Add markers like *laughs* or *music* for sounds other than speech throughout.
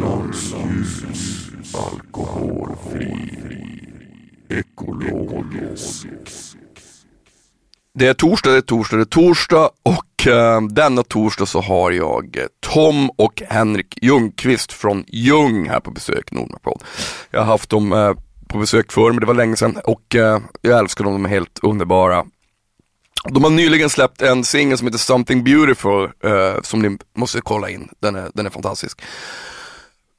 Norrlands ljus, alkoholfri, ekologisk. Det är torsdag, det är torsdag, det är torsdag och eh, denna torsdag så har jag eh, Tom och Henrik Ljungqvist från Ljung här på besök i Nordmarkpodd. Jag har haft dem eh, på besök förr men det var länge sedan och eh, jag älskar dem, de är helt underbara. De har nyligen släppt en singel som heter Something Beautiful eh, som ni måste kolla in, den är, den är fantastisk.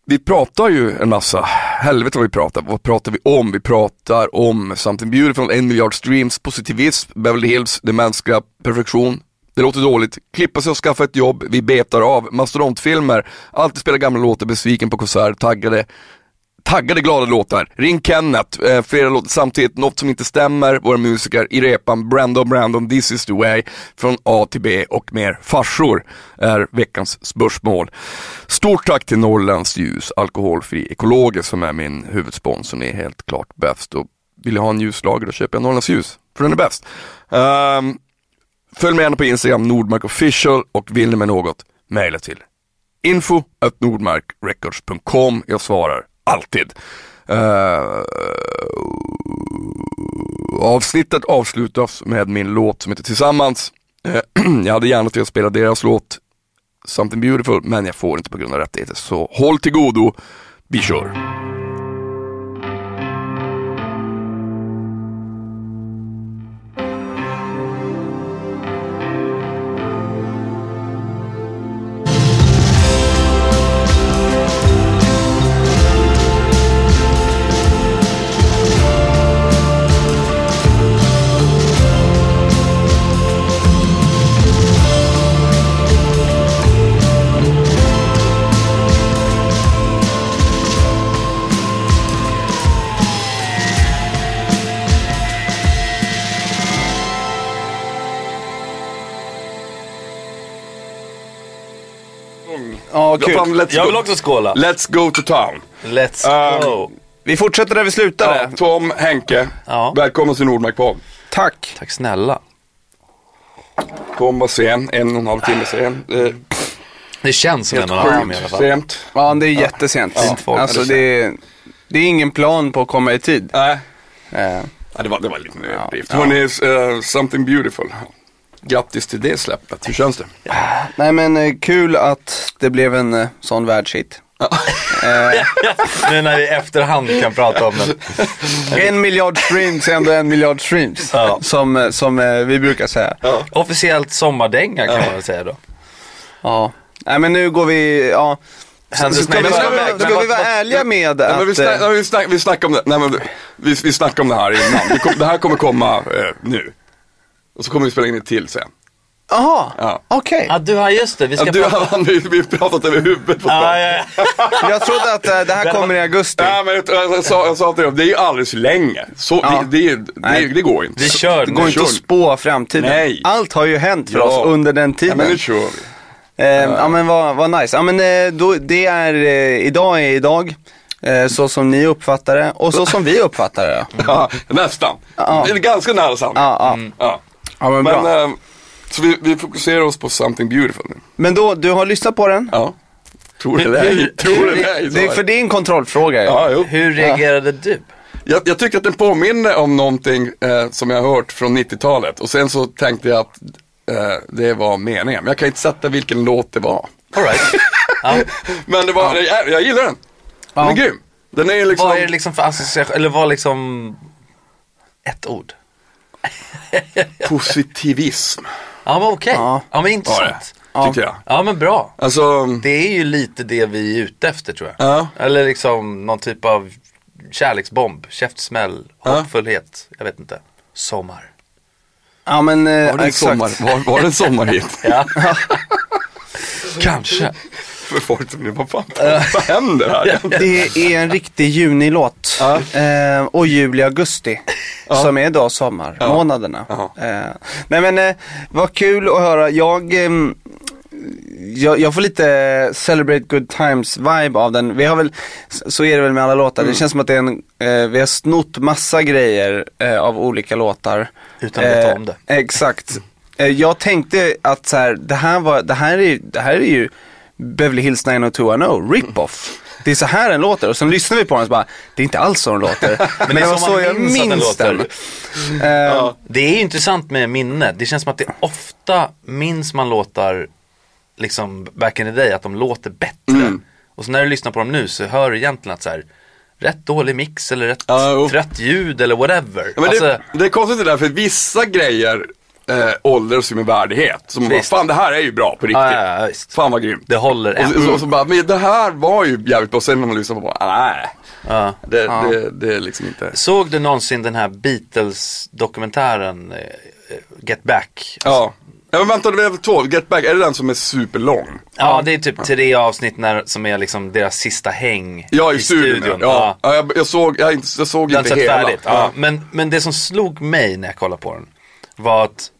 Vi pratar ju en massa, helvete vad vi pratar, vad pratar vi om? Vi pratar om Something Beautiful, en miljard streams, positivism, Beverly Hills, det mänskliga, perfektion. Det låter dåligt, klippa sig och skaffa ett jobb, vi betar av, mastodontfilmer, alltid spela gamla låtar, besviken på konsert, taggade, taggade glada låtar. Ring Kenneth, eh, flera låtar samtidigt, något som inte stämmer, våra musiker i repan, Brandon Brandon, This is the way, från A till B och mer farsor är veckans spörsmål. Stort tack till Norrlands ljus, alkoholfri ekologisk som är min huvudsponsor, ni är helt klart bäst. Och vill jag ha en ljuslager då köper jag Norrlands ljus, för den är bäst. Um, följ mig gärna på Instagram, Nordmark official och vill ni med något, mejla till info.nordmarkrecords.com, Jag svarar alltid. Uh, avsnittet avslutas med min låt som heter Tillsammans. Uh, *clears throat* jag hade gärna velat spela deras låt Something Beautiful, men jag får inte på grund av rättigheter. Så håll till godo, vi kör. Ja, Ja, kul. fan, let's, Jag vill go. också skåla. let's go to town. Let's Um, go. Vi fortsätter där vi slutade. Ja, Tom, Henke, Ja. välkommen till Nordmark podd. Tack. Tack snälla. Tom var sen, en och en halv timme sen. Eh, Det känns som en och en halv timme i alla fall. sent. Ja, det är jättesent. Folk. Alltså det är, det är ingen plan på att komma i tid. Nej, Eh, ja, det, var, det var lite en överdrift. Ja. Hörni, eh, Something Beautiful. Grattis till det släppet. Hur känns det? nej men eh, kul att det blev en eh, sån världshit. Eh, *laughs* Nu när vi i efterhand kan prata om den. en miljard streams är ändå en miljard streams. Ja. Som, som vi brukar säga. Officiellt sommardänga kan man väl säga då. Ja. Nej men nu går vi, ja. Ska vi, ska, vi, ska vi vara ärliga med Nej, men vi, att... snack, vi, snack, vi snackade om det, nej, men vi, vi om det här innan. Det, kom, det här kommer komma eh, nu. Och så kommer vi spela in det till sen. Jaha, Ja. okej. Ja, du har just det. Vi ska Ja, du, prata... han, vi, vi har pratat över huvudet på Ja, ja, ja. Jag trodde att eh, det här kommer i augusti. Ja, men jag, jag, sa, jag sa till dem, det är ju alldeles för länge. Så, Ja. det, det, det, Nej. det går inte. Vi kör Det nu. går inte att spå framtiden. Nej. Allt har ju hänt för Ja. oss under den Ja, tiden. men nu kör vi. Eh, ja men vad, vad nice. Ja men eh, då, det är, eh, idag är idag. Eh, så som ni uppfattar det och så som vi uppfattar det. Ja, nästan. Ja. Det är ganska nära sanning. Ja, ja. Ja. Ja men bra. Men, eh, så vi, vi fokuserar oss på something beautiful nu. Men då, du har lyssnat på den? Ja. Tror det eller ej. *laughs* Tror det eller ej. Det är, sa för det är en kontrollfråga. Ja, jo. Hur reagerade du? Jag, jag tyckte att den påminner om någonting eh, som jag har hört från 90-talet. Och sen så tänkte jag att eh, det var meningen. Men jag kan inte sätta vilken låt det var. All right. ja. *laughs* Men det var, jag, jag gillar den. Den är Ja. grym. Den är liksom... Vad är det liksom för association, eller vad liksom ett ord? *laughs* Positivism, Ja men okej, Ja. ja. men intressant. Tyckte jag. Ja men bra. Alltså, Det är ju lite det vi är ute efter tror jag. Ja. Eller liksom någon typ av kärleksbomb, käftsmäll, Ja. hoppfullhet, jag vet inte. Sommar. Ja men eh, var det exakt. sommar, var, var det en sommarhit? *laughs* Ja. *laughs* Kanske. För folk som, vad fan, vad händer här? Det är en riktig junilåt. Ja. Eh, och juli, augusti. Som är då sommarmånaderna. Ja. Eh, nej men eh, vad kul att höra. Jag, ehm, jag, jag får lite celebrate good times vibe av den. Vi har väl, så är det väl med alla låtar. Det känns som att det är en, eh, vi har snott massa grejer eh, av olika låtar. Utan att veta om det. Exakt. Eh, jag tänkte att så här, det här var, det här är, det här är ju Beverly Hills 90210, rip-off. det är så här den låter. Och sen lyssnar vi på den och så bara, det är inte alls så den låter. *laughs* Men, det är var så man jag minns att den låter. den. Eh, Det är ju intressant med minne. Det känns som att det ofta minns man låtar liksom back in the day att de låter bättre. Och så när du lyssnar på dem nu så hör du egentligen att så här, rätt dålig mix eller rätt jo. trött ljud eller whatever. Ja, men alltså, det, det är konstigt det där, för vissa grejer eh, åldras ju med värdighet. Så man bara, fan det här är ju bra på riktigt. ja, ja, ja, visst. Fan vad grymt. Det håller Och, så- och, och så bara, men det här var ju jävligt bra. Sen när man lyssnar på det, nej. Ja. Det, det, det är liksom inte. Såg du någonsin den här Beatles-dokumentären eh, Get Back? Ja. Ja men vänta, det är väl två, Get Back, är det den som är superlång? Ja, det är typ tre avsnitt när, som är liksom deras sista häng Ja, i, studion. Ja, ja. jag, jag såg, jag, jag såg Den inte hela. färdigt. Ja. Men, men det som slog mig när jag kollade på den var att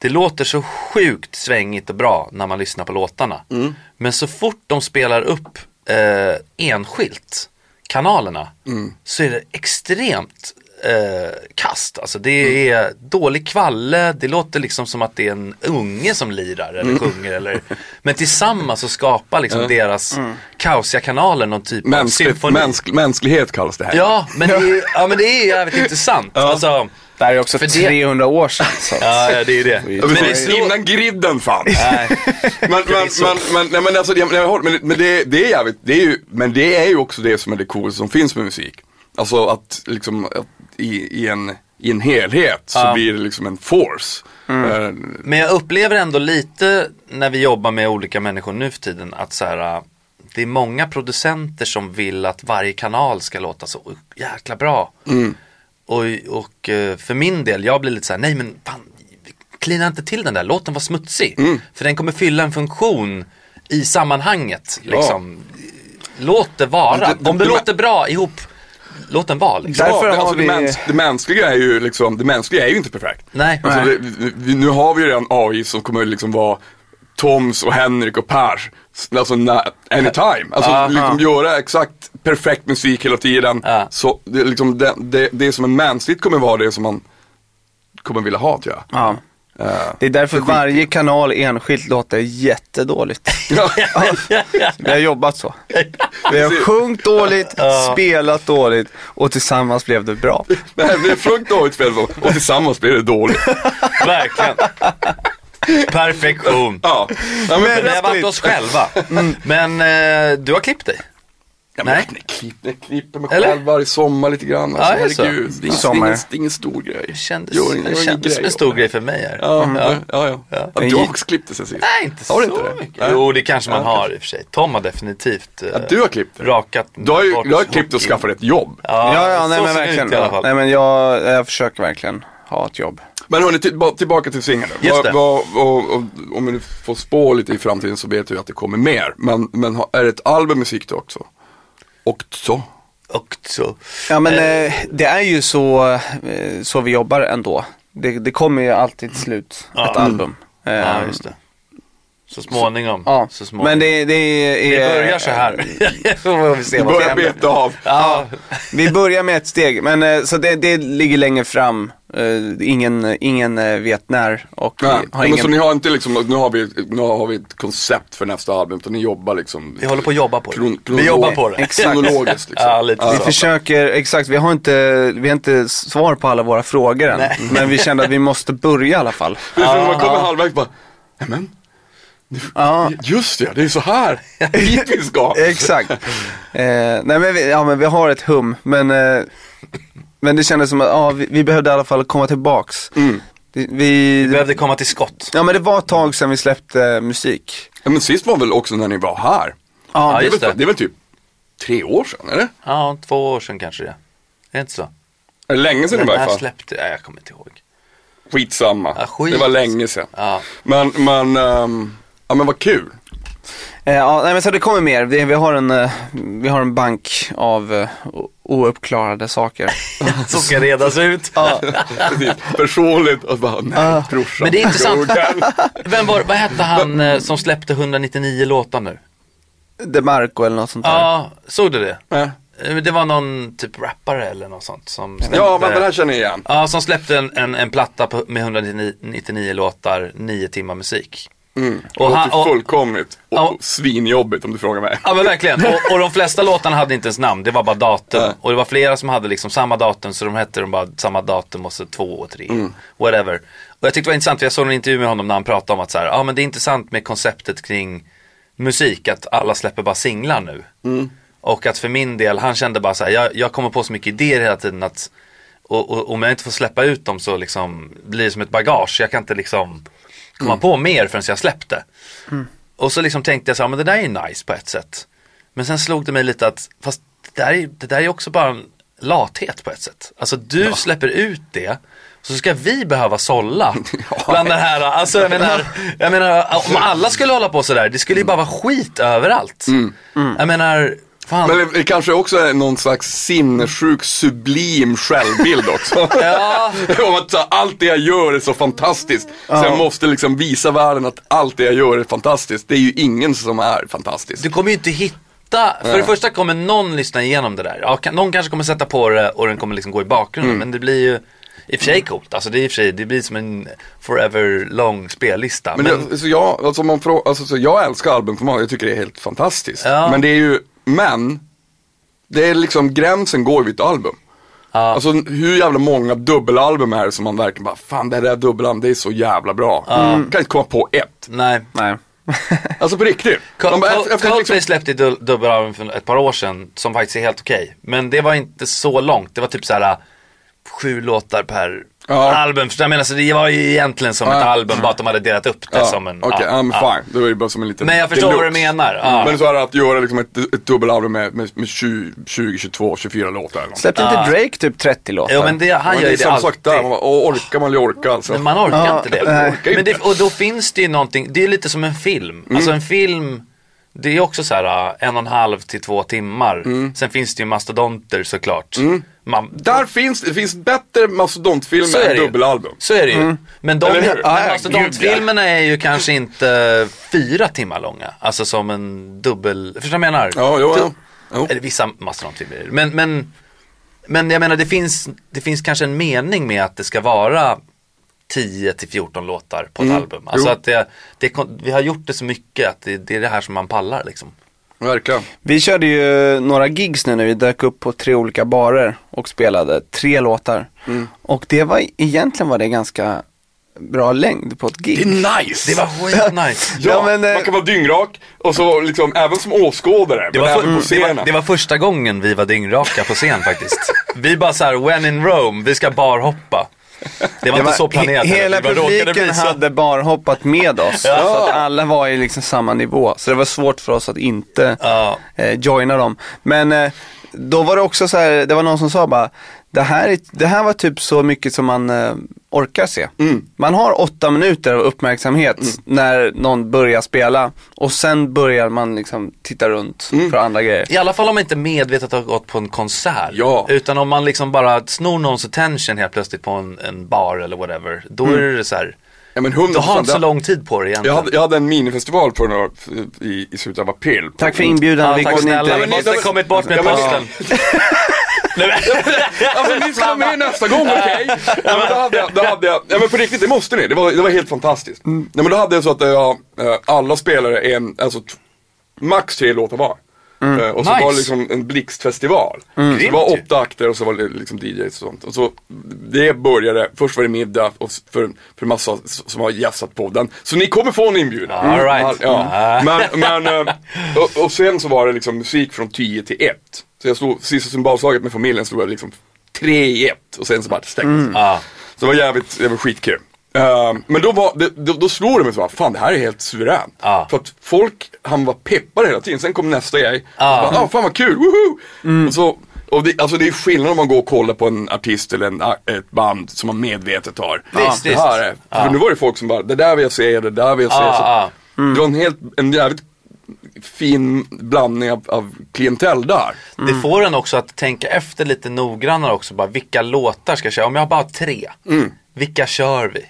det låter så sjukt svängigt och bra när man lyssnar på låtarna. Mm. Men så fort de spelar upp eh, enskilt kanalerna Mm. så är det extremt eh, kast. Alltså det är dålig kvalle, det låter liksom som att det är en unge som lirar eller Mm. sjunger. Eller, men tillsammans så skapar liksom deras kaosiga kanaler någon typ av Mänskligt, symfoni. mänsk, mänsklighet kallas det här. Ja, men det är, ja, men det är jävligt intressant. Alltså, det här är också För det- 300 år sedan. Så. ja, ja, det är det. Ja, Men det slår... Innan griden fanns. Nej, men, men, men, men, nej, men, alltså, jag, men, men det, det är jävligt, det är ju, men det är ju också det som är det coolaste som finns med musik. Alltså att liksom, att i, i, en, i en helhet så Ja. blir det liksom en force. Eh, Men jag upplever ändå lite när vi jobbar med olika människor nu för tiden att så här, äh, det är många producenter som vill att varje kanal ska låta så jäkla bra. Och, och eh, för min del, jag blir lite så här, nej men fan, klina inte till den där, låt den vara smutsig. För den kommer fylla en funktion i sammanhanget. Liksom. Låt det vara. Det- det- Om det det- låter bra ihop, låt den vara. Liksom. Därför ja, har alltså, vi- det, mäns, det mänskliga är ju liksom, det mänskliga är ju inte perfekt. Nej. Alltså, Nej. det, vi, nu har vi ju redan AI som kommer liksom vara Toms och Henrik och Pers, alltså anytime. Alltså Aha. liksom göra exakt perfekt musik hela tiden. Ja. Så det, liksom, det, det, det som är mänskligt kommer vara det som man kommer vilja ha tror jag. Ja. Eh, Det är därför varje kanal enskilt låter jättedåligt. *laughs* ja. Vi har jobbat så. Vi har sjungit dåligt, spelat dåligt och tillsammans blev det bra. Det här blir fullt dåligt spel så, och tillsammans blir det dåligt. Verkligen. Perfektion. Ja. Ja, men, Men vi har varit oss själva. Men eh, du har klippt dig. Ja, men Nej. Jag, klipp, jag klipper mig Eller? själv varje sommar lite grann. Alltså, Ja, är det så? herregud. Det är, ingen, Sommar. det är ingen, det är ingen stor grej. Det kändes, Gör det kändes som en stor grej för mig här. Ja, ja, ja. ja. Ja. ja. Du har också klippt det sen sist. Nej, inte Har så inte det? mycket. Jo, det kanske man Ja, har i och för sig. Tom har definitivt eh, Ja, du har klippt det. rakat Du har ju du har klippt och skaffat ett jobb. Ja, Ja, ja, nej så men verkligen. ut i alla fall. Nej men jag, jag försöker verkligen ha ett jobb. Men hörni, till, tillbaka till singeln Om vi nu får spå lite i framtiden så vet vi att det kommer mer. Men, är det ett album musik då också? Och så? Och så. Ja men eh, det är ju så, eh, så vi jobbar ändå. Det, det kommer ju alltid till slut, Ja. ett album. Eh, Ja, just det. Så småningom. Ja, så småningom. men det, det är... Vi börjar så här. *laughs* vi se Vi börjar beta av. Ja, Vi börjar med ett steg, men eh, så det, det ligger längre fram. Eh, ingen, ingen eh, vet när och Nej, vi har men ingen... så ni har inte liksom, nu har, vi, nu har vi ett koncept för nästa album, utan ni jobbar liksom vi håller på att jobba på det. kron- vi jobbar på det. Exakt. kronologiskt liksom. Ja, lite Vi så. försöker, exakt, vi har, inte, vi har inte svar på alla våra frågor än. Nej. Men vi kände att vi måste börja i alla fall. Man kommer halvvägs bara, men Ja, *laughs* just det, det är så här vi ska. *laughs* exakt. Eh, nej men vi, ja, men vi har ett hum, men, eh, men det kändes som att ja, vi, vi behövde i alla fall komma tillbaks. Mm. Det- Vi, Vi behövde komma till skott. ja men det var ett tag sedan vi släppte musik. Ja, men sist var väl också när ni var här. Ja, Ja, det, är just väl, det. det är väl typ tre år sedan, eller? Ja, två år sedan kanske det. Är det inte så? Är det länge sedan i varje fall? släppte jag? Jag kommer inte ihåg. Skitsamma. Ja, skit. Det var länge sedan. Ja. Men, men, ehm, ja men vad kul. Eh, ja, nej, men så det kommer mer. Vi, vi, har en, eh, vi har en bank av eh, ouppklarade saker. *laughs* Som ska redas ut. Precis. Personligt och bara, nej brorsan. Men det är intressant. Vem var, vad hette han eh, som släppte 199 låtar nu? DeMarco eller något sånt där. Ja, såg du det? Eh, Det var någon typ rappare eller något sånt som släppte, Ja, men det här känner jag igen. Ja, som släppte en, en, en platta på, med 199 låtar, 9 timmar musik. Och Och det han, och, fullkomligt och, Ja. och svinjobbigt om du frågar mig. Ja men verkligen. *laughs* Och, och de flesta låtarna hade inte ens namn, det var bara datum. Ja. Och det var flera som hade liksom samma datum så de hette de bara samma datum och så två och tre. Mm. Whatever. Och jag tyckte det var intressant, för jag såg en intervju med honom när han pratade om att så här, ja men det är intressant med konceptet kring musik, att alla släpper bara singlar nu. Mm. Och att för min del, han kände bara så här, jag, jag kommer på så mycket idéer hela tiden att och, och om jag inte får släppa ut dem så liksom blir det som ett bagage. Jag kan inte liksom komma på mer förrän jag släppt det. Och så liksom tänkte jag så här, men det där är ju nice på ett sätt. Men sen slog det mig lite att, fast det där är, det där är också bara en lathet på ett sätt. Alltså du släpper ut det, så ska vi behöva sålla *laughs* bland det här. Alltså jag menar, jag menar, om alla skulle hålla på sådär, det skulle ju bara vara skit överallt. Jag menar, fan. Men det, kanske också är någon slags sinnessjuk sublim självbild också. *laughs* Ja. *laughs* Om att allt det jag gör är så fantastiskt. Så jag måste liksom visa världen att allt det jag gör är fantastiskt. Det är ju ingen som är fantastisk. Du kommer ju inte hitta, för det första kommer någon lyssna igenom det där. Ja, någon kanske kommer sätta på det och den kommer liksom gå i bakgrunden. Men det blir ju i och för sig coolt. Alltså det är i och för sig, det blir som en forever lång spellista. Men, Men, det, så jag, alltså man alltså, så jag älskar albumformat, jag tycker det är helt fantastiskt. Ja. Men det är ju, men, det är liksom, gränsen går vid ett album. Ja. Alltså hur jävla många dubbelalbum är det som man verkligen bara, fan det där dubbelalbum, det är så jävla bra. Kan inte komma på ett. nej. Nej. *laughs* Alltså på riktigt. Efter Coldplay liksom, släppte ett dub- dubbelalbum för ett par år sedan som faktiskt är helt okej. Men det var inte så långt. Det var typ så här sju låtar per Ja. album. För jag menar, så det var ju egentligen som ett album, bara att de hade delat upp det ja, som en... Okej, ja, I'm ja. fine. Det var ju bara som en liten Men jag förstår vad du menar. Ja. Men så är det att göra liksom ett, ett dubbelalbum med, med, med 20, 20, 22, 24 låtar eller. Släppte inte Drake typ 30 låtar? Jo men det, han Men gör det ju det samma alltid. sak där, man bara, orkar man Jorka alltså. Men man orkar Ja, inte det. nej. Orkar Men det. Och då finns det ju någonting, det är lite som en film. Alltså en film, det är också så här en och en halv till två timmar. Sen finns det ju mastodonter såklart. Man, Där finns det finns bättre mastodontfilmer än dubbelalbum. Så är det ju. Men, de, hur? men ja, mastodontfilmerna är ju kanske inte fyra timmar långa. Alltså som en dubbel, förstår du vad jag menar? Ja, jo, ja. Jo. Eller vissa mastodontfilmer. Men, men, men jag menar det finns, det finns kanske en mening med att det ska vara 10 till 14 låtar på ett album. Alltså Jo. att det, det, vi har gjort det så mycket att det, det är det här som man pallar liksom. Verkligen. Vi körde ju några gigs nu när vi dök upp på tre olika barer och spelade tre låtar. Mm. Och det var, egentligen var det ganska bra längd på ett gig. Det är nice! Det var *laughs* skitnice. Ja, Ja, men, eh, man kan vara dyngrak och så liksom, även som åskådare, Det men var, även på för, det, scenen. var, det var första gången vi var dyngraka på scen faktiskt. Vi bara så här, when in Rome, vi ska barhoppa. Det var Det inte så planerat. he- hela publiken bli så. hade barhoppat med oss. Så att alla var i liksom samma nivå. Så det var svårt för oss att inte Ja. eh, joina dem. Men eh, då var det också så här, det var någon som sa bara, det här, är, det här var typ så mycket som man eh, orkar se. Mm. Man har åtta minuter av uppmärksamhet när någon börjar spela och sen börjar man liksom titta runt Mm. för andra grejer. I alla fall om man inte medvetet har gått på en konsert. Ja. Utan om man liksom bara snor någons attention helt plötsligt på en, en bar eller whatever. Då är det så här, Ja, men 100%. du har inte så lång tid på Jag egentligen. hade, jag hade en minifestival på några, i, i slutet av april. Tack för inbjudan. Ja, vi tack snälla, inte- vi måste ha kommit bort med Ja, posten. *laughs* *laughs* Alltså ni ska vara med nästa gång, okej? Ja, men då hade jag, då hade jag, ja men på riktigt, det måste ni. Det var, det var helt fantastiskt. Ja, men då hade jag så att jag, eh, alla spelare en, alltså max tre låtar var. Eh, Och så Nice. var det liksom en blixtfestival. Så det var åtta akter och så var det liksom DJs och sånt. Och så det började, först var det middag och för, för massa som har gästat podden. Så ni kommer få en inbjudan. All right. Ja. Ah. Men, men eh, och, och sen så var det liksom musik från 10 till 1. Så jag slog, sista symbolslaget med familjen slog jag liksom 3 i 1 och sen så bara stängdes det. Ja. Så det var jävligt, det var skitkul. Eh, men då, var, det, då, då slog det mig så här, fan det här är helt suveränt. Ja. För att folk, han var peppade hela tiden. Sen kom nästa grej. Så bara, ah, fan vad kul, woho! Och så, och det, alltså det är skillnad om man går och kollar på en artist eller en, ett band som man medvetet har. Visst, det visst. här är. För nu var det folk som bara, det där vill jag se, det där vill jag se. Ja, så. Det var en helt, en jävligt fin blandning av, av klientell där. Det får en också att tänka efter lite noggrannare också. Bara, vilka låtar ska jag köra? Om jag har bara tre, vilka kör vi?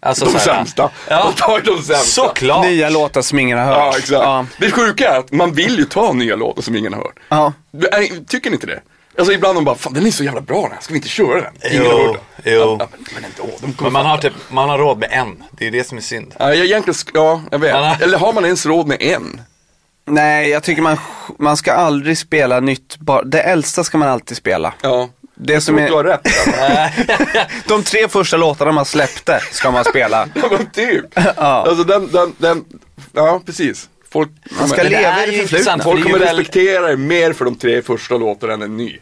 Alltså, Mm. De så här, sämsta. Ja, De tar de sämsta. såklart. Nya låtar som ingen har hört. Ja, exakt. Ja. Det sjuka är att man vill ju ta nya låtar som ingen har hört. Ja. Är- Tycker ni inte det? Alltså ibland de bara, fan den är så jävla bra den här, ska vi inte köra den? Ingen har Jo, hört den. jo. Ja, men, men ändå, de Men man har, typ, man har råd med en. Det är det som är synd. Ja, jag egentligen, ja, jag vet. Har- Eller har man ens råd med en? Nej, jag tycker man, man ska aldrig spela nytt, det äldsta ska man alltid spela. Ja. Det som Jag tror är, du har rätt. *laughs* de tre första låtarna man släppte ska man spela. *laughs* Ja men typ. *laughs* Ja. Alltså den, den, den, ja precis. Folk Man ska kommer, leva i det förflutna. folk kommer väl- respektera er mer för de tre första låtarna än en ny.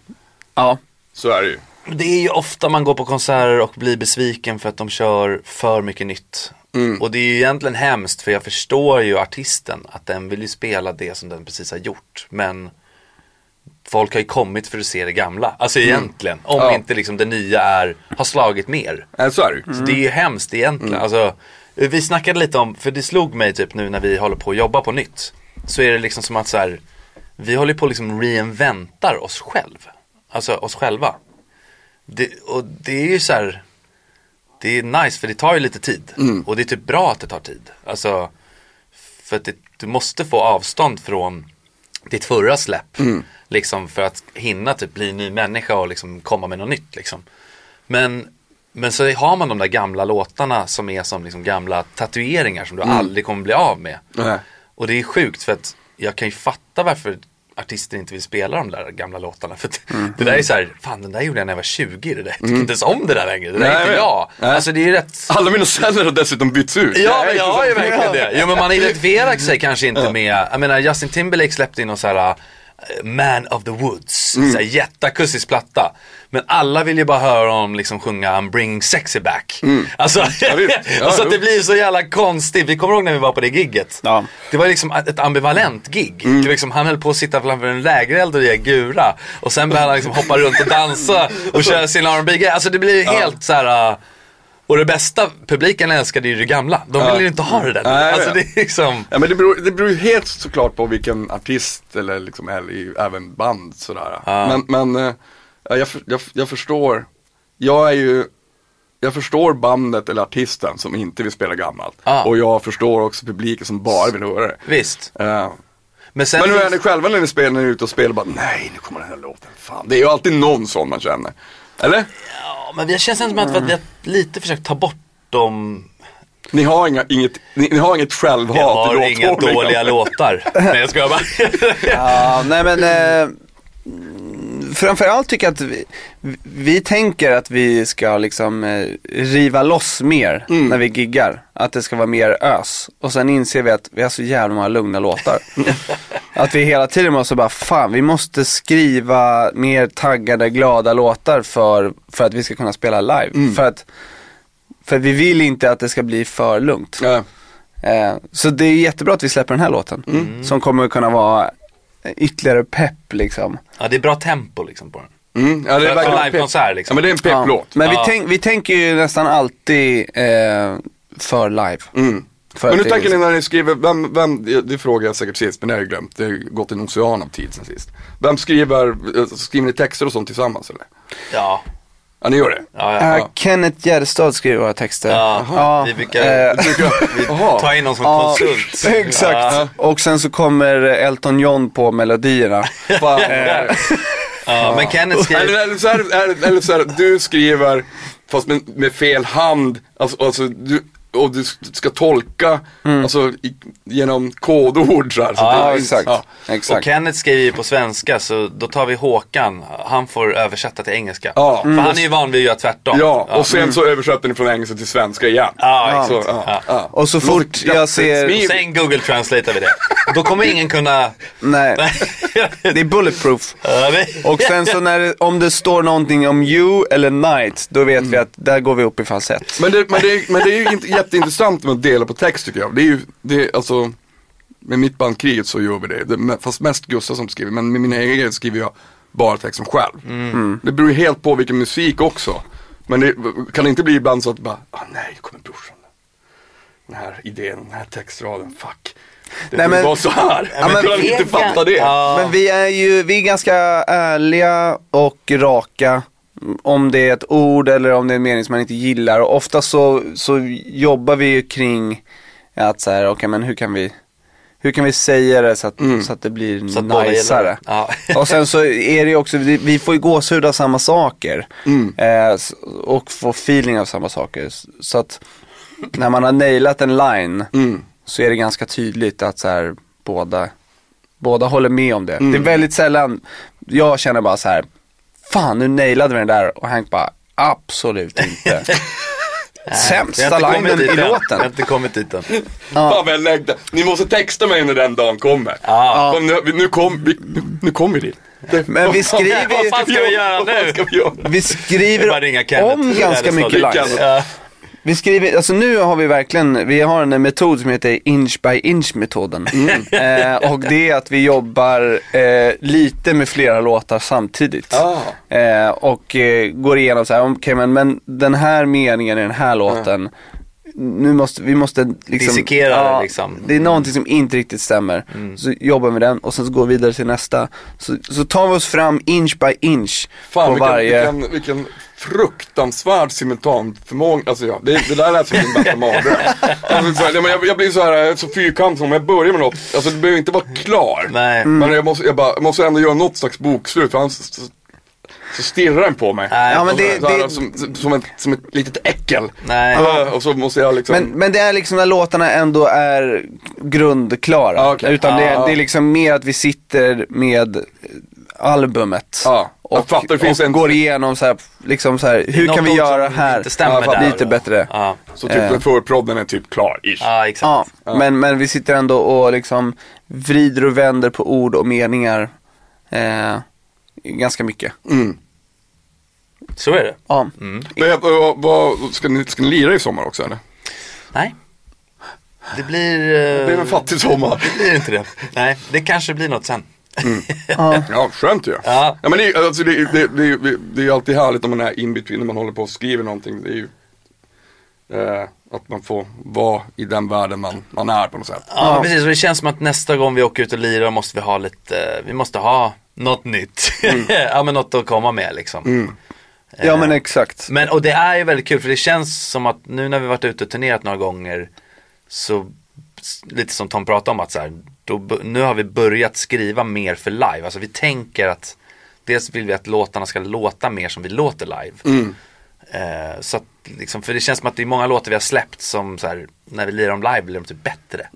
Ja. Så är det ju. Det är ju ofta man går på konserter och blir besviken för att de kör för mycket nytt. Och det är ju egentligen hemskt för jag förstår ju artisten att den vill ju spela det som den precis har gjort. Men folk har ju kommit för att se det gamla. Alltså egentligen. Om Ja. inte liksom det nya är, har slagit mer. Nej, så är det ju. Så det är ju hemskt egentligen. Alltså, vi snackade lite om, för det slog mig typ nu när vi håller på att jobba på nytt. Så är det liksom som att så här, vi håller på att liksom reinventar oss själv. Alltså oss själva. Det, och det är ju så här, det är nice för det tar ju lite tid. Och det är typ bra att det tar tid. Alltså, för att det, du måste få avstånd från ditt förra släpp. Liksom för att hinna typ bli en ny människa och liksom komma med något nytt liksom. Men, men så har man de där gamla låtarna som är som liksom gamla tatueringar som du aldrig kommer bli av med. Och det är sjukt för att jag kan ju fatta varför artister inte vill spela de där gamla låtarna. *laughs* För att det där är så här, fan den där gjorde jag när jag var 20 det där. Jag tycker inte ens om det där längre. Det där Nej, är inte jag. Nej. Alltså det är rätt Alla mina celler har dessutom bytts ut. Ja, men jag har ju verkligen det. Jo, men man identifierar sig *laughs* kanske inte med, jag menar Justin Timberlake släppte in någon så här Man of the Woods, mm. så här jätteakustisk platta. Men alla vill ju bara höra honom liksom sjunga I'm bringing sexy back. Alltså, Mm. Ja, visst. *laughs* Ja, och så att jo. det blir så jävla konstigt. Vi kommer ihåg när vi var på det gigget. Ja. Det var liksom ett ambivalent gig. Mm. Det var liksom, han höll på att sitta framför en lägereld och ge gura. Och sen började han liksom hoppa runt och dansa *laughs* och köra sin rb Alltså det blir helt så här. Uh, och det bästa, publiken älskade ju det gamla. De ville ju inte ha det där. Nej, alltså det är liksom. Ja men det beror, det beror ju helt såklart på vilken artist eller liksom, även band sådär. Ja. Men, men eh, ja, jag, jag, jag förstår, jag är ju, jag förstår bandet eller artisten som inte vill spela gammalt. Ja. Och jag förstår också publiken som bara vill höra det. Visst. Eh, Men sen men hur är ni själva när ni spelar, när ni är ute och spelar bara nej nu kommer den här låten, fan. Det är ju alltid någon sån man känner. Eller? Ja, men det känns som att vi har lite försökt ta bort dem. Ni har, inga, inget, ni, ni har inget självhat i har inga dåliga låtar. Nej jag skojar bara. *laughs* Ja, nej men eh, framförallt tycker jag att vi, vi tänker att vi ska liksom eh, riva loss mer när vi giggar. Att det ska vara mer ös. Och sen inser vi att vi har så jävla många lugna låtar. *laughs* att vi hela tiden måste bara, fan vi måste skriva mer taggade, glada låtar för, för att vi ska kunna spela live. För att för vi vill inte att det ska bli för lugnt. Ja. Eh, så det är jättebra att vi släpper den här låten. Som kommer kunna vara ytterligare pepp liksom. Ja det är bra tempo liksom på den. Mm, ja, det är För, för pepp. livekonsert Ja liksom. men det är en pepplåt. Men vi, Ja. tänk, vi tänker ju nästan alltid eh, för live. Mm. För Men är tänker ni liksom- när ni skriver, vem, vem, det- frågar jag säkert sist men det har jag glömt, det har gått en ocean av tid sen sist. Vem skriver, eh, skriver ni texter och sånt tillsammans eller? Ja. Ja ni gör det? Ja, Eh, ja. Kenneth Gärdestad skriver våra texter. Ja, vi brukar eh, vi Jaha. tar in någon som Ja, konsult. *laughs* Exakt. Ja. Och sen så kommer Elton John på melodierna. *laughs* Eh, Ja, men Kenneth skriver, Eller, eller, så här, eller, eller så här, du skriver fast med, med fel hand, alltså, alltså du, och du ska tolka alltså, i, genom kodord så här. Så Ja, det exakt. Ja. exakt. och Kenneth skriver ju på svenska så då tar vi Håkan, han får översätta till engelska. Ja. För han är ju van vid att göra tvärtom. Ja, och sen så översätter ni från engelska till svenska igen. Ja, Så, ja, ja. Och så fort jag ser, jättesmidigt. Sen Google translatear vi det. Då kommer ingen kunna... nej, *laughs* det är bulletproof. Och sen så när om det står någonting om you eller night, då vet Mm. vi att där går vi upp i falsett. Men det, men, det, men det är ju inte jätteintressant med att dela på text tycker jag. Det är ju, det är, alltså, med mitt band Kriget så gör vi det. det fast mest Gustav som skriver, men med mina egna skriver jag bara texten själv. Mm. Det beror ju helt på vilken musik också. Men det kan det inte bli ibland så att bara, ah, nej, nu kommer brorsan. Den här idén, den här textraden, fuck. Det Nej, men- vara så här. Ja, men kan han inte fatta det? Ja. Men vi är ju, vi är ganska ärliga och raka. Om det är ett ord eller om det är en mening som man inte gillar. Och ofta så, så jobbar vi ju kring att så här, okej men hur kan vi hur kan vi säga det så att, så att det blir Så najsare. Ja. *laughs* Och sen så är det också, vi, får ju gåshud av samma saker. Mm. Eh, och få feeling av samma saker. Så att när man har nailat en line Mm. så är det ganska tydligt att så här, båda, båda håller med om det. Mm. Det är väldigt sällan, jag känner bara så här, fan nu nailade vi den där och Hank bara, absolut inte. *laughs* Sämsta linen i än. Vi har låten. inte kommit dit än. Fan vad jag längtar. Ni måste texta mig när den dagen kommer. Ja. Fan, Nu, nu, kom, vi, nu, nu kommer vi dit. Det- Men vi fan- skriver ju- vad fan ska vi göra fan nu? vi skriver om ganska mycket lines. Ja. Vi skriver, alltså nu har vi verkligen, vi har en metod som heter inch by inch metoden. Eh, och det är att vi jobbar eh, lite med flera låtar samtidigt. Ah. Eh, och eh, går igenom så här, okej men, men den här meningen i den här låten, nu måste, vi måste liksom, Dissekera det, liksom. Det är någonting som inte riktigt stämmer. Så jobbar vi med den och sen så går vi vidare till nästa. Så, så tar vi oss fram inch by inch Fan på vilken, varje. vilken, vilken fruktansvärd simultanförmåga. Alltså ja, det, det där lät som min bästa mardröm. Alltså, jag, jag blir så här så fyrkantig om jag börjar med något. Alltså det behöver inte vara klar. Nej. Men jag måste, jag, bara, jag måste ändå göra något slags bokslut. För annars så, stirrar den på mig. Nej, Ja, men det- så här, det- som, som, ett, som ett litet äckel. Nej. Ja, Och så måste jag liksom. Men, men det är liksom när låtarna ändå är grundklara. Ja, okej. Utan det, Ja. det är liksom mer att vi sitter med albumet. Ja, jag Och, fattar, det finns och en- går igenom så här, liksom så här, hur kan vi göra här Ja, där. lite bättre. Ja, så typ eh. den förprodden är typ klar, ish. ja exakt. Ja, Men, men vi sitter ändå och liksom vrider och vänder på ord och meningar eh, ganska mycket. Mm. Så är det. Ja. Men, vad, vad, ska, ni, ska ni lira i sommar också eller? Nej. Det blir... eh, Det är en fattig sommar. Det blir inte det. Nej, det kanske blir något sen. *laughs* Ja, skönt ju. Ja. Ja, men det, är- alltså, det, det, det, det, är ju alltid härligt när man är in between, när man håller på och skriver någonting. Det är ju eh, att man får vara i den världen man, man är på något sätt. Ja, men precis. Och det känns som att nästa gång vi åker ut och lirar måste vi ha lite, vi måste ha något nytt. *laughs* ja, men något att komma med liksom. Ja men exakt. Men, och det är ju väldigt kul för det känns som att nu när vi varit ute och turnerat några gånger så, lite som Tom pratade om att så här, då, nu har vi börjat skriva mer för live. Alltså vi tänker att dels vill vi att låtarna ska låta mer som vi låter live. Eh, så att, liksom, för det känns som att det är många låtar vi har släppt som så här, när vi lirar dem live blir de typ bättre.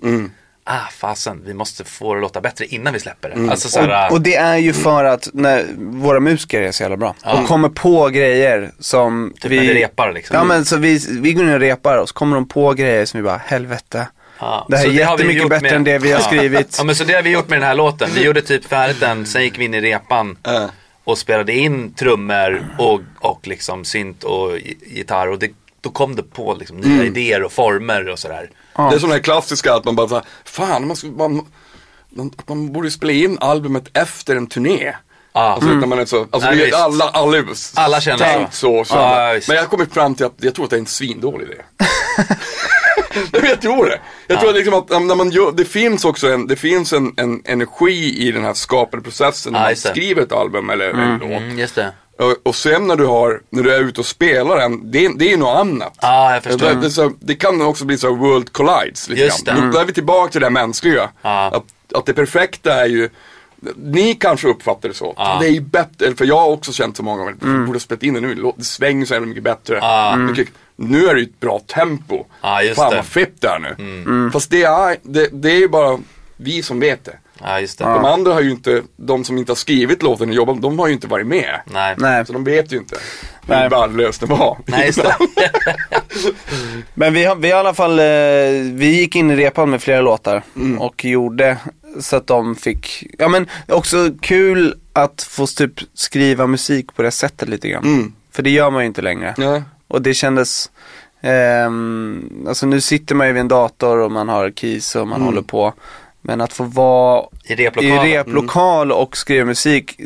Ah fasen, vi måste få det att låta bättre innan vi släpper det. Alltså, så här, Och, och det är ju för att när våra musiker är så jävla bra. Och kommer på grejer som Typ när vi repar, liksom. Ja men så vi, vi går in och repar och så kommer de på grejer som vi bara, helvete. Ja, Det här är vi jättemycket bättre med- än det vi har Ja. skrivit. Ja men så det har vi gjort med den här låten. Vi gjorde typ färdigt den, sen gick vi in i repan Äh. och spelade in trummor och, och liksom synt och gi- gitarr och det, då kom det på liksom nya Mm. idéer och former och sådär. Det är som det här klassiska att man bara såhär, fan man, ska, man, man, att man borde spela in albumet efter en turné. Ja. Alltså när man är så, alltså Nej, det är visst. alla, alla, Alla känner tänkt så. så. Ja, visst. men jag har kommit fram till att jag tror att det är en svindålig idé. *laughs* Nej, jag tror det. Jag tror liksom att när man gör, det finns också en, det finns en, en energi i den här skapande processen när Ja, man skriver ett album eller en låt. Mm, just det. Och, sen när du har, när du är ute och spelar den, det, det är något annat. Ja, jag förstår. Det, det, så, det kan också bli så world collides lite Just grann. det. Mm. Då är vi tillbaka till det mänskliga. Ja. Att, att det perfekta är ju, ni kanske uppfattar det så. Ja. Det är ju bättre, för jag har också känt så många gånger, mm. borde ha spelat in det nu, det svänger så jävla mycket bättre. Ja. Jag tycker, Nu är det ju ett bra tempo. Ja, just Fan det. vad fett det är nu. Fast det är, det, det är ju bara vi som vet det. Ja, just det. De andra har ju inte, de som inte har skrivit låten och jobbat, de har ju inte varit med. Nej. Nej. Så de vet ju inte hur Nej. värdelöst det var. Nej, just det. *laughs* Men vi har, vi har i alla fall, eh, vi gick in i repan med flera låtar Mm. och gjorde så att de fick, ja men också kul att få typ skriva musik på det sättet lite grann. Mm. För det gör man ju inte längre. Ja. Och det kändes, ehm, alltså nu sitter man ju vid en dator och man har keys och man Mm. håller på. Men att få vara I replokalen. i replokal och skriva musik,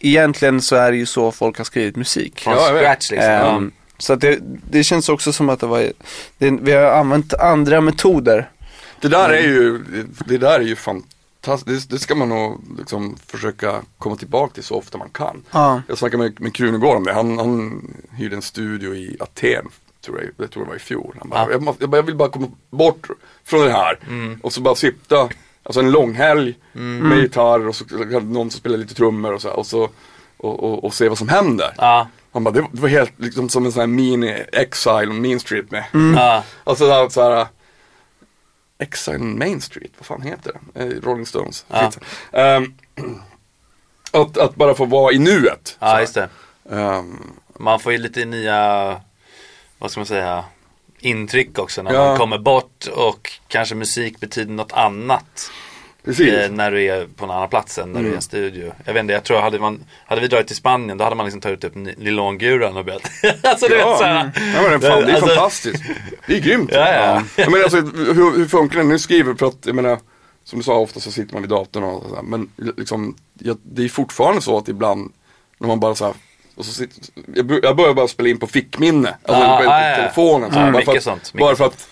egentligen så är det ju så folk har skrivit musik. Från Ja, scratch liksom. Ehm, Så att det, det känns också som att det var, det, vi har använt andra metoder. Det där är ju, det där är ju fantastiskt. Det, ska man nog liksom försöka komma tillbaka till så ofta man kan. Ja. Jag snackade med, med Krunegård om det. Han, han hyrde en studio i Aten. Tror jag, jag tror det var i fjol. Han bara, Ja. jag, jag, jag vill bara komma bort från det här. Och så bara sitta Alltså en långhelg Mm. med gitarr och så någon som spelar lite trummor och så, och, så och, och, och se vad som händer. Ja, Han bara, det, var- helt liksom som en sån här mini Exile on Main Street med. ja, Alltså så här, Exile Main Street, vad fan heter det? Eh, Rolling Stones. Ja. Ehm, *clears throat* att, att bara få vara i nuet. ja just det. Ehm, Man får ju lite nya, vad ska man säga, intryck också när Ja. man kommer bort och kanske musik betyder något annat. Eh, när du är på en annan plats än när du är i Mm. en studio. Jag vet inte, jag tror hade, man, hade vi dragit till Spanien då hade man liksom tagit upp ny- nylonguran och börjat. *laughs* alltså du vet Ja, såhär. mm. ja men fan, det är Alltså- fantastiskt. Det är grymt. Ja, ja. Jag menar, alltså, hur, hur funkar det? Nu skriver för att, jag menar, som du sa, ofta så sitter man vid datorn och sådär. Men liksom, jag, det är fortfarande så att ibland, när man bara så här, och så sitter, jag, bör- jag börjar bara spela in på fickminne, alltså Ah, på, ah, ja. telefonen. Så, här, bara, för att, sånt, bara för att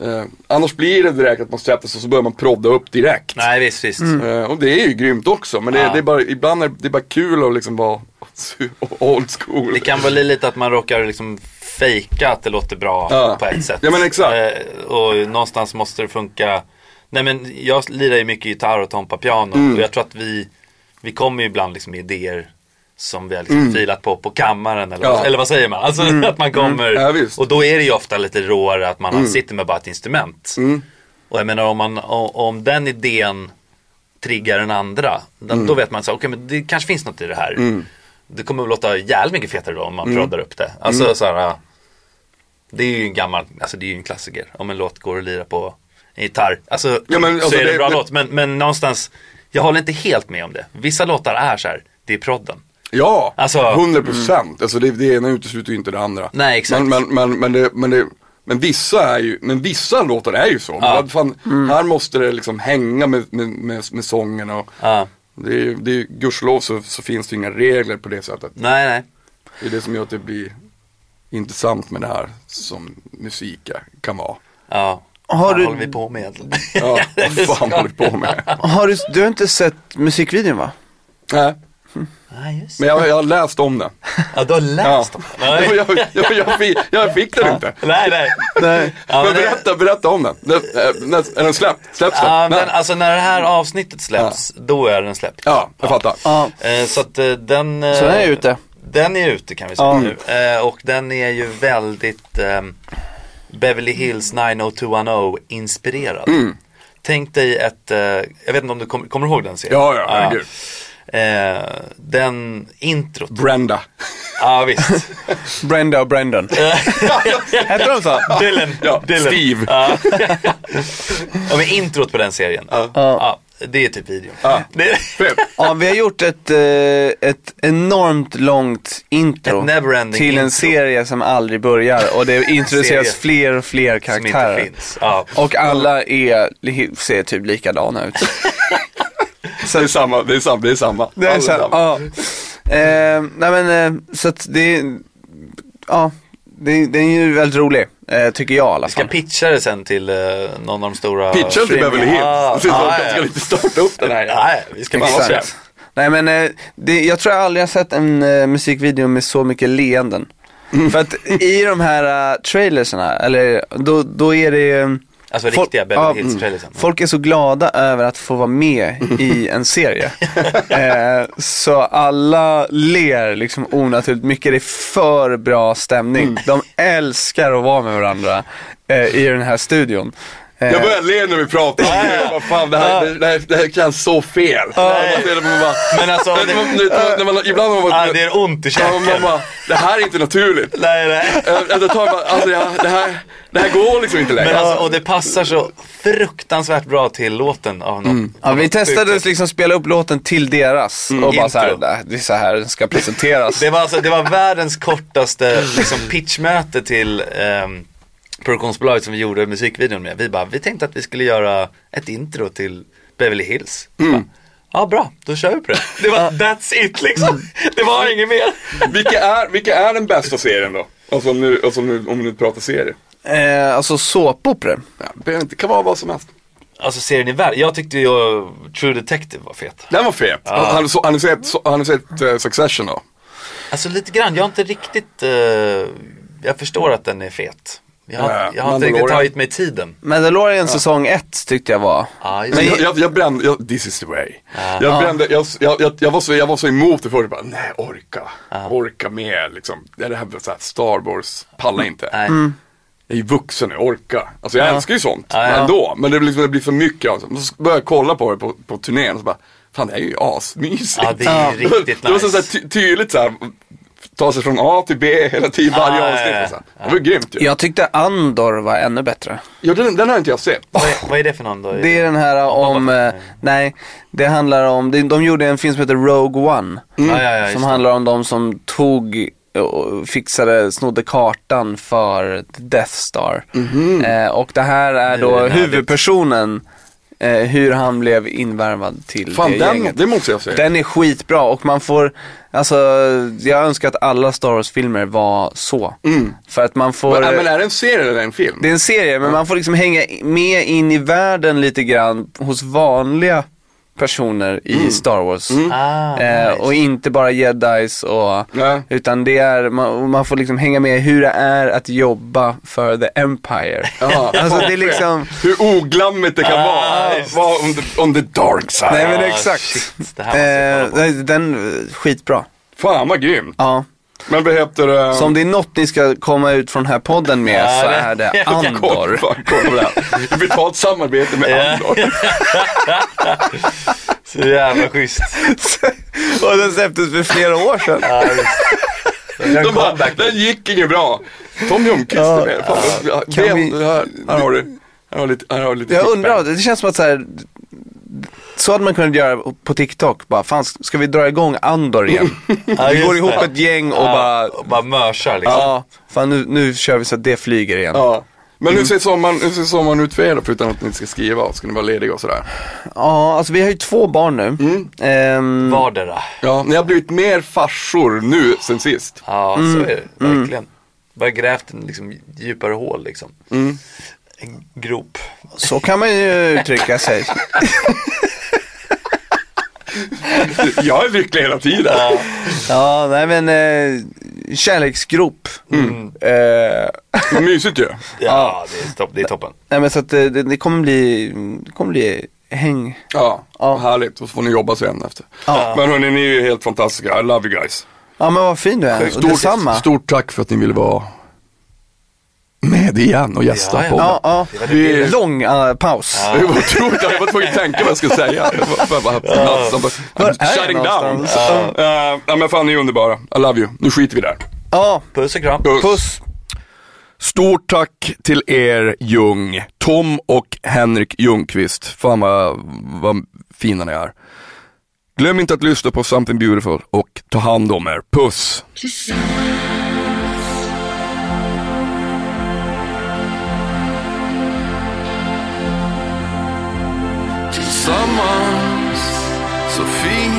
eh, Annars blir det direkt att man sätter sig och så börjar man prodda upp direkt. Nej visst, visst. Eh, och det är ju grymt också, men det, Ja. det är bara, ibland är det är bara kul att liksom vara *laughs* old school. Det kan vara lite att man råkar liksom fejka att det låter bra Ja. på ett sätt. Ja, men exakt. Eh, och någonstans måste det funka. Nej men jag lirar ju mycket gitarr och Tompa piano Mm. och jag tror att vi, vi kommer ju ibland liksom med idéer som vi har liksom filat på på kammaren eller, Mm. Ja. vad, eller vad säger man? Alltså att man kommer Ja, visst. och då är det ju ofta lite råare att man sitter med bara ett instrument. Mm. Och jag menar om, man, om den idén triggar den andra, då, Mm. vet man så okej men det kanske finns något i det här. Det kommer att låta jävligt mycket fetare då om man Mm. proddar upp det. Alltså så här, det är ju en gammal, alltså det är ju en klassiker. Om en låt går att lira på en gitarr. Alltså, Ja, men så alltså är det- en bra det- låt. Men, men någonstans, jag håller inte helt med om det. Vissa låtar är så här, det är prodden. Ja, Alltså- 100 procent. Alltså det, det ena utesluter ju inte det andra. Nej, exakt. Men, men, men, men, det, men, det, men vissa är ju, men vissa låtar är ju så. Ja. Fan, Här måste det liksom hänga med, med, med, med sången och Ja, det är ju, det är, gudskelov så, så finns det inga regler på det sättet. nej, nej. Det är det som gör att det blir intressant med det här som musik kan vara. Ja, Har du- håller vi på med? Ja, *laughs* vad fan håller vi på med? Har du, du har inte sett musikvideon va? Nej, Nej, just men jag, jag har läst om det. *laughs* Ja, du har Ja. läst dem? Jag, Nej. jag, jag, jag, fick, jag fick den inte. nej, nej. *laughs* Nej. Ja, men men det- berätta, berätta om den. den när, är den släppt? Släpps den? Ja, Nej. men alltså när det här avsnittet släpps, då är den släppt. Ja, jag fattar. Ja, Eh, så att eh, den... eh, så den är ute. Den är ute kan vi säga Ja. nu. Eh, och den är ju väldigt ehm, Beverly Hills 90210 inspirerad. Mm. Tänk dig ett, eh, jag vet inte om du kommer, kommer du ihåg den serien? Ja, ja, herregud. Eh, den introt. Brenda. *laughs* Ja visst. *laughs* Brenda och Brendan. *laughs* Hette de så? Dylan. Ja, Dylan. Steve. Ja. ja men introt på den serien. Ja. Ja, det är typ videon. Ja. Ja, vi har gjort ett, eh, ett enormt långt intro till en intro. serie som aldrig börjar och det introduceras fler och fler som inte karaktärer. finns. Ja. Och alla är, ser typ likadana ut. Det är samma, det är samma, det är samma. Det är så samma. ja. Eh, nej men, eh, så att det är, ja, det, det är ju väldigt rolig, eh, tycker jag i alla Vi ska fall. pitcha det sen till eh, någon av de stora Pitcha till streaming- Beverly Hills. Ah, Det som ah, att ja, jag ska inte starta upp den här. *laughs* Nej, vi ska bara Exakt. köra. Nej men, eh, det, jag tror jag aldrig har sett en eh, musikvideo med så mycket leenden. Mm. För att i de här uh, trailersarna, eller då, då är det eh, Alltså Folk- riktiga Beverly ja, Hills mm. trailersen. Folk är så glada över att få vara med i en serie. *laughs* eh, så alla ler liksom onaturligt mycket. Det är för bra stämning. Mm. De älskar att vara med varandra eh, i den här studion. Eh, Jag börjar le när vi pratar om det. Vad fan, det här, det, det, här, det här känns så fel. Det, bara, Men alltså, det, när, man, ibland har man varit det är ont i Ja, man käken. bara, det här är inte naturligt. Nej, nej. Efter ett tag bara, alltså, jag, det, här, det här går liksom inte längre. Men alltså, och det passar så fruktansvärt bra till låten av något. Mm. Ja, vi testade att liksom spela upp låten till deras och bara så här, Intro. "Nej, det är så här den ska presenteras. *laughs* Det var, alltså, det var världens kortaste liksom, pitchmöte till um, produktionsbolaget som vi gjorde musikvideon med. Vi bara, vi tänkte att vi skulle göra ett intro till Beverly Hills. Bara, Ja bra, då kör vi på det. Det var that's it liksom. *laughs* Det var inget mer. Vilka, är, vilka är den bästa serien då? Alltså om, nu, alltså om, nu, om vi nu pratar serie. Eh, alltså såpoperor. Ja, det kan vara vad som helst. Alltså serien i världen, jag tyckte ju uh, True Detective var fet. Den var fet. Har, du har ni sett, har ni sett eh, Succession då? Alltså lite grann, jag har inte riktigt, eh, jag förstår att den är fet. Jag har, jag har inte riktigt tagit mig tiden. Mandalorian säsong 1 tyckte jag var. Ja, just Men det. Jag, jag, jag brände, jag, this is the way. Ja. Jag, brände, jag, jag, jag, jag, var så, jag var så emot det förut, bara, nej orka, orka med liksom. Det här med så här Star Wars, palla inte. Nej. Jag är ju vuxen nu, orka. Alltså jag älskar ju sånt, Ja, ja. men ändå. Men det blir, liksom, det blir för mycket av det. Så började jag kolla på det på, på turnén och så bara, fan det här är ju asmysigt. Ja, det är *laughs* ju riktigt Det var så, så här, nice. ty, tydligt så här, ta sig från A till B hela tiden, varje Ja, ja, avsnitt. ja. och Så här. Det var grymt ju. Jag tyckte Andor var ännu bättre. Ja, den, den har inte jag sett. Vad, är, vad är det för någon då? Det är den här om, eh, nej, det handlar om, de, de gjorde en film som heter Rogue One. ja, ja, ja, just som det. handlar om de som tog och fixade, snodde kartan för Death Star. Eh, och det här är då huvudpersonen, eh, hur han blev invärvad till Fan, det den, gänget. det måste jag säga. Den är skitbra och man får, alltså jag önskar att alla Star Wars-filmer var så. För att man får... men, men är det en serie eller en film? Det är en serie, men man får liksom hänga med in i världen lite grann hos vanliga personer i Star Wars. Ah, Eh, nice. och inte bara jedis och, Nej. utan det är, man, man får liksom hänga med hur det är att jobba för the Empire. Ja. Alltså det är liksom, Hur oglammigt det kan Ah, vara. just. Vara on the, on the dark side. nej men Ah, exakt. shit, det här måste jag Eh, den, eh, skitbra. Fan vad grymt. Ja. Men vad heter det? Så om det är något ni ska komma ut från den här podden med Ja, så det- är det *laughs* Andor. kolla det Betalt samarbete med Ja. Andor. *laughs* Så jävla schysst. *laughs* och den släpptes för flera år sedan. Ja. Den De bara, comeback. den gick inget bra. Tom Ljungqvist är med. Fan, ja, Kan ben, vi- här, här har du. Här har lite, här har lite Jag undrar, det känns som att så här, så hade man kunnat göra på TikTok. Bara, fan, ska vi dra igång Andor igen? *laughs* Ja, vi går ihop det. ett gäng och Ja, bara, och bara mörsar liksom. ja, fan nu, nu kör vi så att det flyger igen. Ja, Ja. Men hur ser sommaren, hur ser sommaren ut för er då, förutom att ni ska skriva? Ska ni vara lediga och sådär? alltså vi har ju två barn nu. Ehm, Vardera. Ja, ni har blivit mer farsor nu sen sist. Ja, Mm. så är det. Verkligen. Bara grävt en liksom, djupare hål liksom. Mm. En grop. så kan man ju uttrycka sig. *laughs* Jag är lycklig hela tiden. Ja, nej men eh, kärleksgrop. Eh, Vad mysigt ju. *laughs* Ja, det är, topp, det är toppen. nej men så att eh, det, det kommer bli, det kommer bli häng. Ja, Ja. härligt. Och så får ni jobba sen efter. Ja. Men hörni, ni är ju helt fantastiska. I love you guys. Ja men vad fin du är. Stort, detsamma. stort tack för att ni ville vara med igen och gästa Ja, ja. podden. Ja, ja. Det var det Vi- Lång eh, paus. Det var otroligt, jag var tvungen att tänka vad jag skulle säga. Jag var- I'm Var är jag shutting down. någonstans? Uh, ja men fan ni är underbara. I love you. Nu skiter vi där. Ja, Puss och kram. puss. Stort tack till er Ljung, Tom och Henrik Ljungqvist. Fan vad, vad fina ni är. Glöm inte att lyssna på Something Beautiful och ta hand om er. Puss! Tillsammans, så fin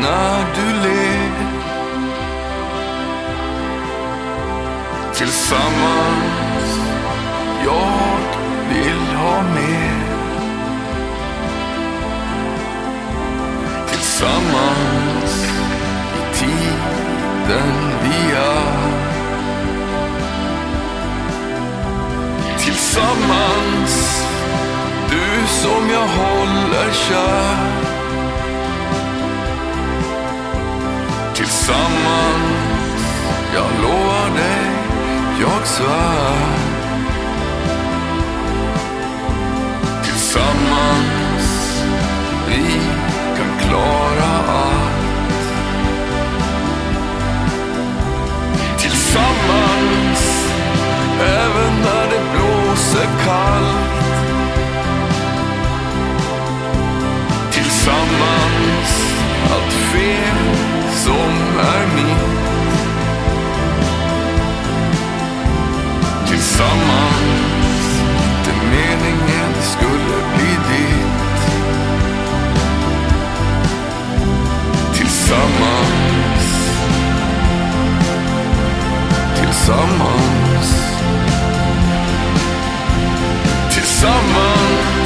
när du ler. Tillsammans, jag vill ha mer. Tillsammans, i tiden vi är. Tillsammans, du som jag håller kär. Tillsammans, jag lovar dig, jag svär. Tillsammans, vi kan klara Tillsammans, allt fel som är mitt Tillsammans, inte meningen skulle bli ditt Tillsammans. Tillsammans. Tillsammans.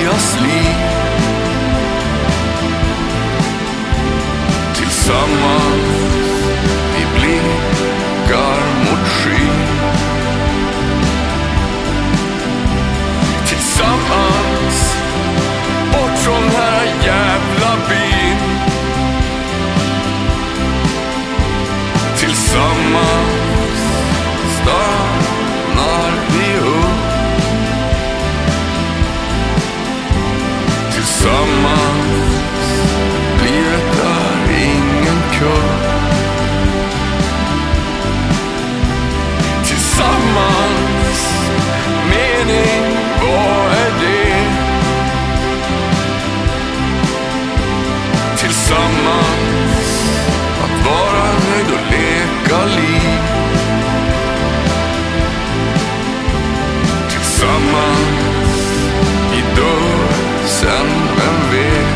i liv. Tillsammans kör. Tillsammans, mening, vad är det? Tillsammans, att vara nöjd och leka liv. Tillsammans, vi dör sen, vem vet?